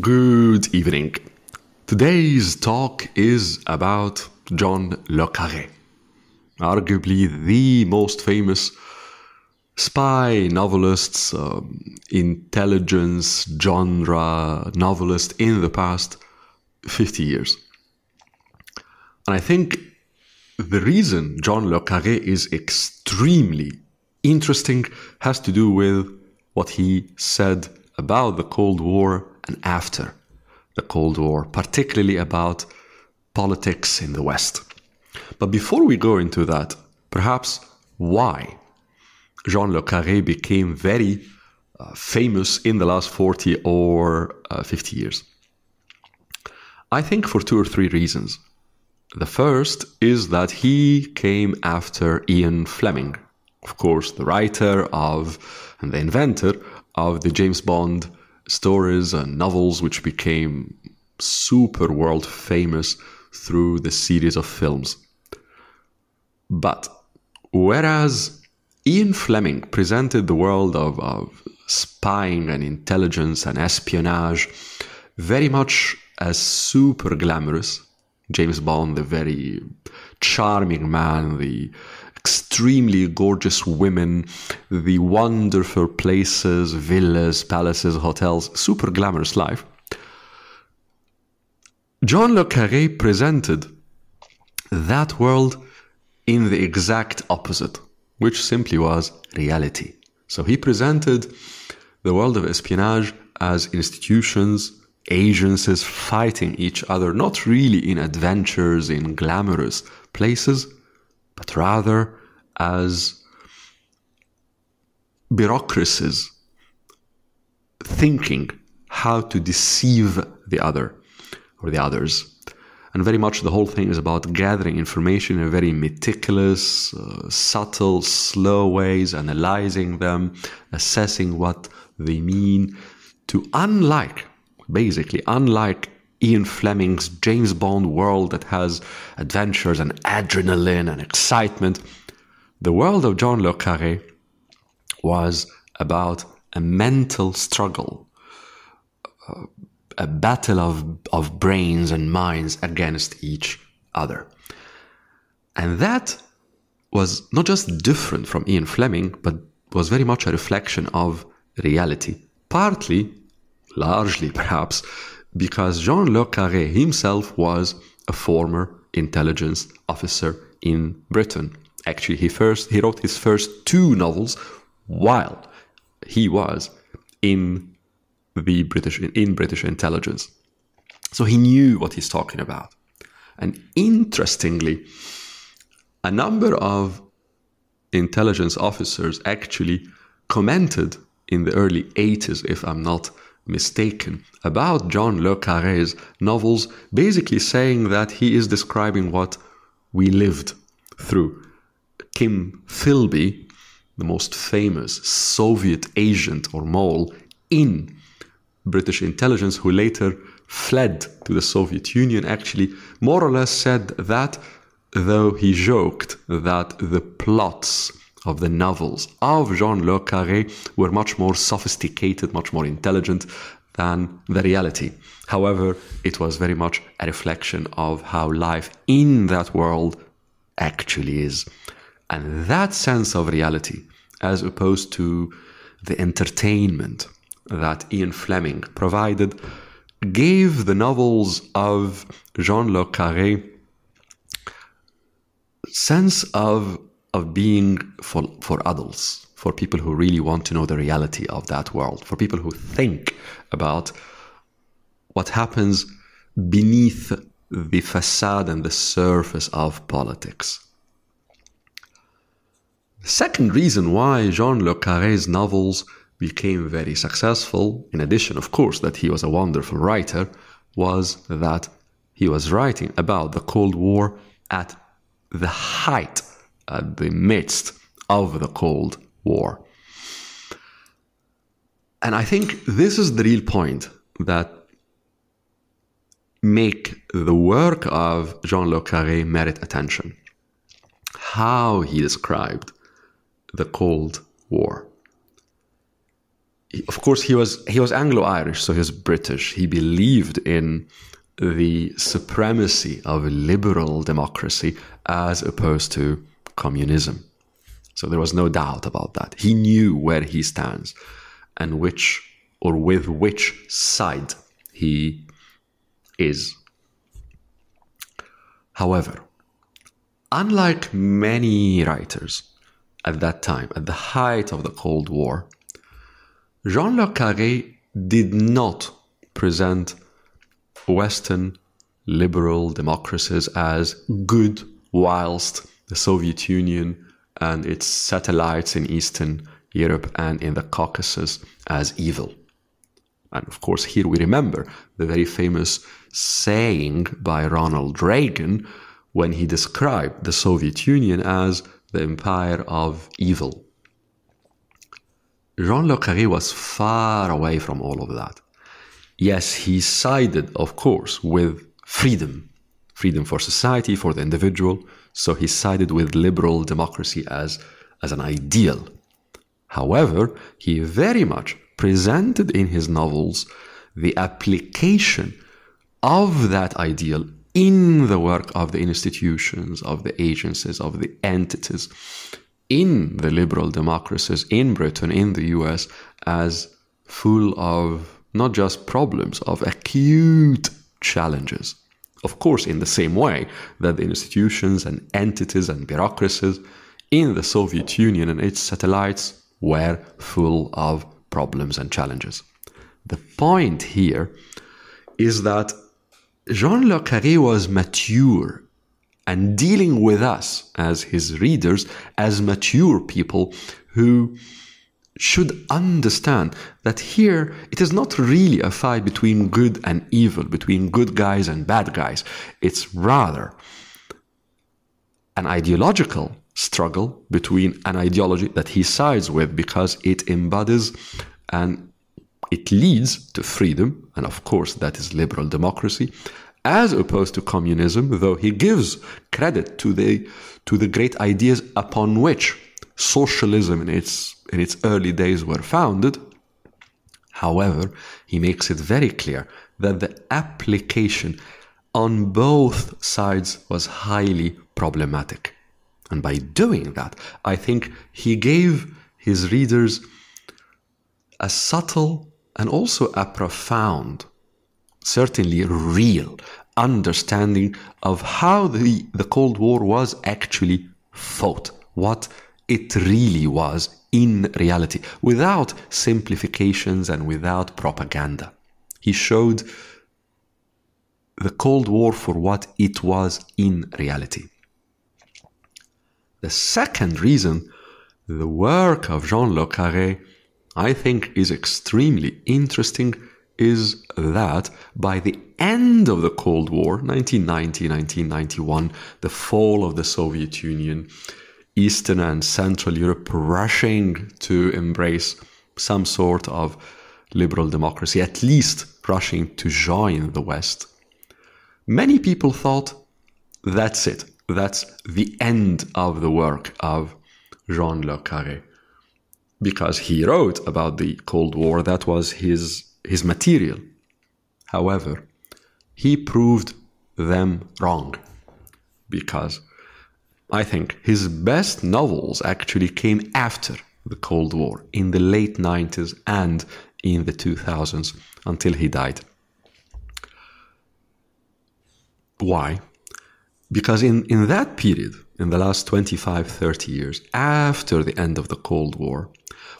Good evening. Today's talk is about John Le Carré, arguably the most famous spy novelist, um, intelligence genre novelist in the past 50 years. And I think the reason John Le Carré is extremely interesting has to do with what he said about the Cold War and after the Cold War, particularly about politics in the West. But before we go into that, perhaps why John Le Carré became very uh, famous in the last 40 or uh, 50 years. I think for two or three reasons. The first is that he came after Ian Fleming, of course, the writer of and the inventor of the James Bond stories and novels, which became super world famous through the series of films. But whereas Ian Fleming presented the world of, of spying and intelligence and espionage very much as super glamorous, James Bond, the very charming man, the extremely gorgeous women, the wonderful places, villas, palaces, hotels, super glamorous life. John Le Carré presented that world in the exact opposite, which simply was reality. So he presented the world of espionage as institutions, agencies fighting each other, not really in adventures, in glamorous places, but rather as bureaucracies thinking how to deceive the other or the others. And very much the whole thing is about gathering information in very meticulous, uh, subtle, slow ways, analyzing them, assessing what they mean, to unlike, basically, unlike Ian Fleming's James Bond world that has adventures and adrenaline and excitement, the world of John Le Carré was about a mental struggle, a battle of, of brains and minds against each other. And that was not just different from Ian Fleming, but was very much a reflection of reality. Partly, largely perhaps, because John Le Carré himself was a former intelligence officer in Britain. Actually, he first he wrote his first two novels while he was in the British in British intelligence. So he knew what he's talking about. And interestingly, a number of intelligence officers actually commented in the early 80s, if I'm not mistaken, about John Le Carré's novels, basically saying that he is describing what we lived through. Kim Philby, the most famous Soviet agent or mole in British intelligence, who later fled to the Soviet Union, actually more or less said that, though he joked that the plots of the novels of John Le Carré were much more sophisticated, much more intelligent than the reality. However, it was very much a reflection of how life in that world actually is. And that sense of reality, as opposed to the entertainment that Ian Fleming provided gave the novels of John Le Carré sense of of being for for adults, for people who really want to know the reality of that world, for people who think about what happens beneath the facade and the surface of politics. The second reason why John Le Carré's novels became very successful, in addition, of course, that he was a wonderful writer, was that he was writing about the Cold War at the height, at the midst of the Cold War. And I think this is the real point that make the work of John Le Carré merit attention. How he described the Cold War of course, he was he was Anglo-Irish, so he was British. He believed in the supremacy of liberal democracy as opposed to communism. So there was no doubt about that. He knew where he stands and which or with which side he is. However, unlike many writers at that time, at the height of the Cold War, John Le Carré did not present Western liberal democracies as good, whilst the Soviet Union and its satellites in Eastern Europe and in the Caucasus as evil. And of course, here we remember the very famous saying by Ronald Reagan when he described the Soviet Union as the empire of evil. John Le Carré was far away from all of that. Yes, he sided, of course, with freedom, freedom for society, for the individual. So he sided with liberal democracy as, as an ideal. However, he very much presented in his novels the application of that ideal in the work of the institutions, of the agencies, of the entities in the liberal democracies in Britain, in the US, as full of not just problems, of acute challenges. Of course, in the same way that the institutions and entities and bureaucracies in the Soviet Union and its satellites were full of problems and challenges. The point here is that John Le Carré was mature and dealing with us as his readers as mature people who should understand that here it is not really a fight between good and evil, between good guys and bad guys. It's rather an ideological struggle between an ideology that he sides with because it embodies and it leads to freedom, and of course, that is liberal democracy, as opposed to communism, though he gives credit to the, to the great ideas upon which socialism in its, in its early days were founded. However, he makes it very clear that the application on both sides was highly problematic. And by doing that, I think he gave his readers a subtle and also a profound, certainly real understanding of how the, the Cold War was actually fought, what it really was in reality, without simplifications and without propaganda. He showed the Cold War for what it was in reality. The second reason the work of John Le Carré, I think, is extremely interesting is that by the end of the Cold War, 1990 1991, the fall of the Soviet Union, Eastern and Central Europe rushing to embrace some sort of liberal democracy, at least rushing to join the West. Many people thought that's it that's the end of the work of John Le Carré. Because he wrote about the Cold War, that was his, his material. However, he proved them wrong. Because I think his best novels actually came after the Cold War, in the late 90s and in the 2000s, until he died. Why? Because in, in that period, in the last 25, 30 years, after the end of the Cold War,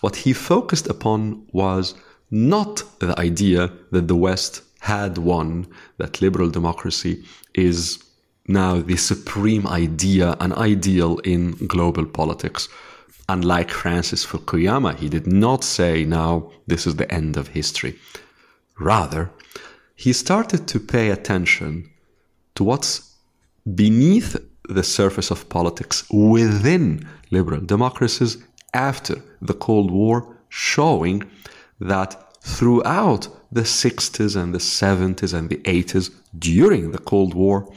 what he focused upon was not the idea that the West had won, that liberal democracy is now the supreme idea, an ideal in global politics. Unlike Francis Fukuyama, he did not say, now this is the end of history. Rather, he started to pay attention to what's beneath the surface of politics within liberal democracies after the Cold War, showing that throughout the 60s and the 70s and the 80s, during the Cold War,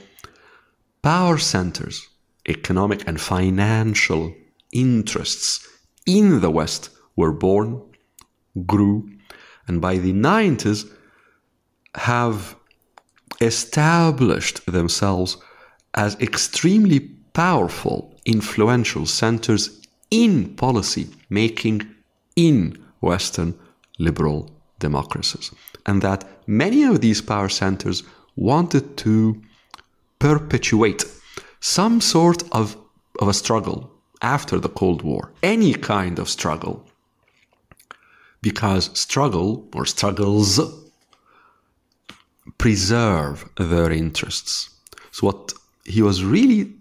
power centers, economic and financial interests in the West were born, grew, and by the 90s have established themselves as extremely powerful, influential centers in policy making in Western liberal democracies. And that many of these power centers wanted to perpetuate some sort of, of a struggle after the Cold War, any kind of struggle. Because struggle or struggles preserve their interests. So, what he was really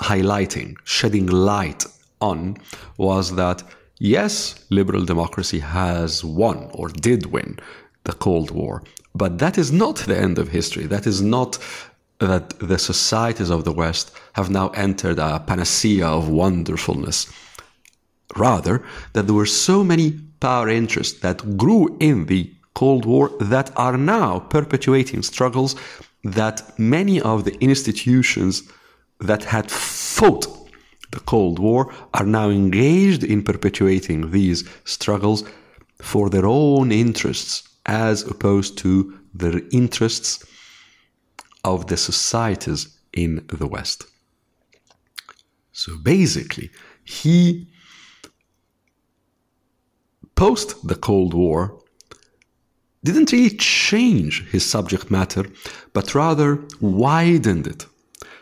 highlighting, shedding light on, was that yes, liberal democracy has won or did win the Cold War, but that is not the end of history. That is not that the societies of the West have now entered a panacea of wonderfulness. Rather, that there were so many power interests that grew in the Cold War that are now perpetuating struggles that many of the institutions that had fought the Cold War are now engaged in perpetuating these struggles for their own interests as opposed to the interests of the societies in the West. So basically, he, post the Cold War, didn't really change his subject matter, but rather widened it.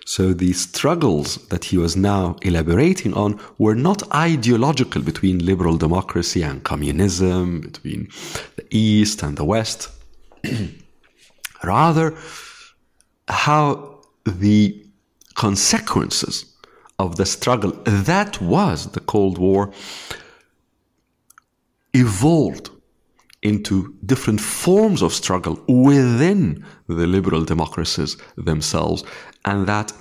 So the struggles that he was now elaborating on were not ideological between liberal democracy and communism, between East and the West. Rather, how the consequences of the struggle that was the Cold War evolved into different forms of struggle within the liberal democracies themselves, and that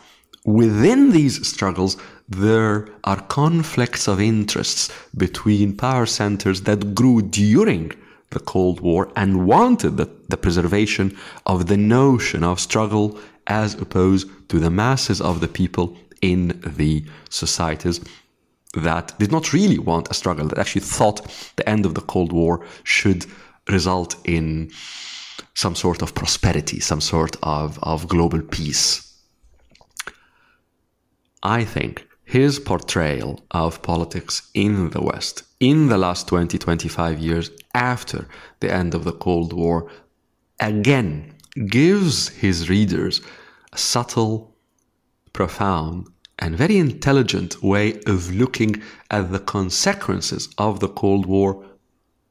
within these struggles there are conflicts of interests between power centers that grew during the Cold War and wanted the, the preservation of the notion of struggle as opposed to the masses of the people in the societies that did not really want a struggle, that actually thought the end of the Cold War should result in some sort of prosperity, some sort of, of global peace. I think his portrayal of politics in the West in the last 20, 25 years after the end of the Cold War again gives his readers a subtle, profound, and very intelligent way of looking at the consequences of the Cold War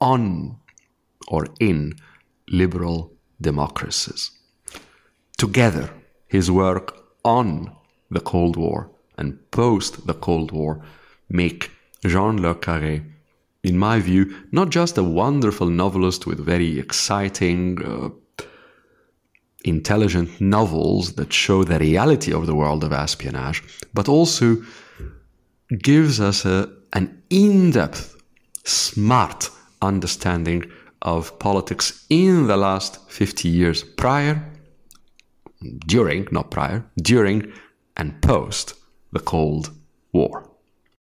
on or in liberal democracies. Together, his work on the Cold War and post the Cold War make John Le Carré, in my view, not just a wonderful novelist with very exciting, uh, intelligent novels that show the reality of the world of espionage, but also gives us a, an in depth, smart understanding of politics in the last 50 years prior, during, not prior, during, and post the Cold War.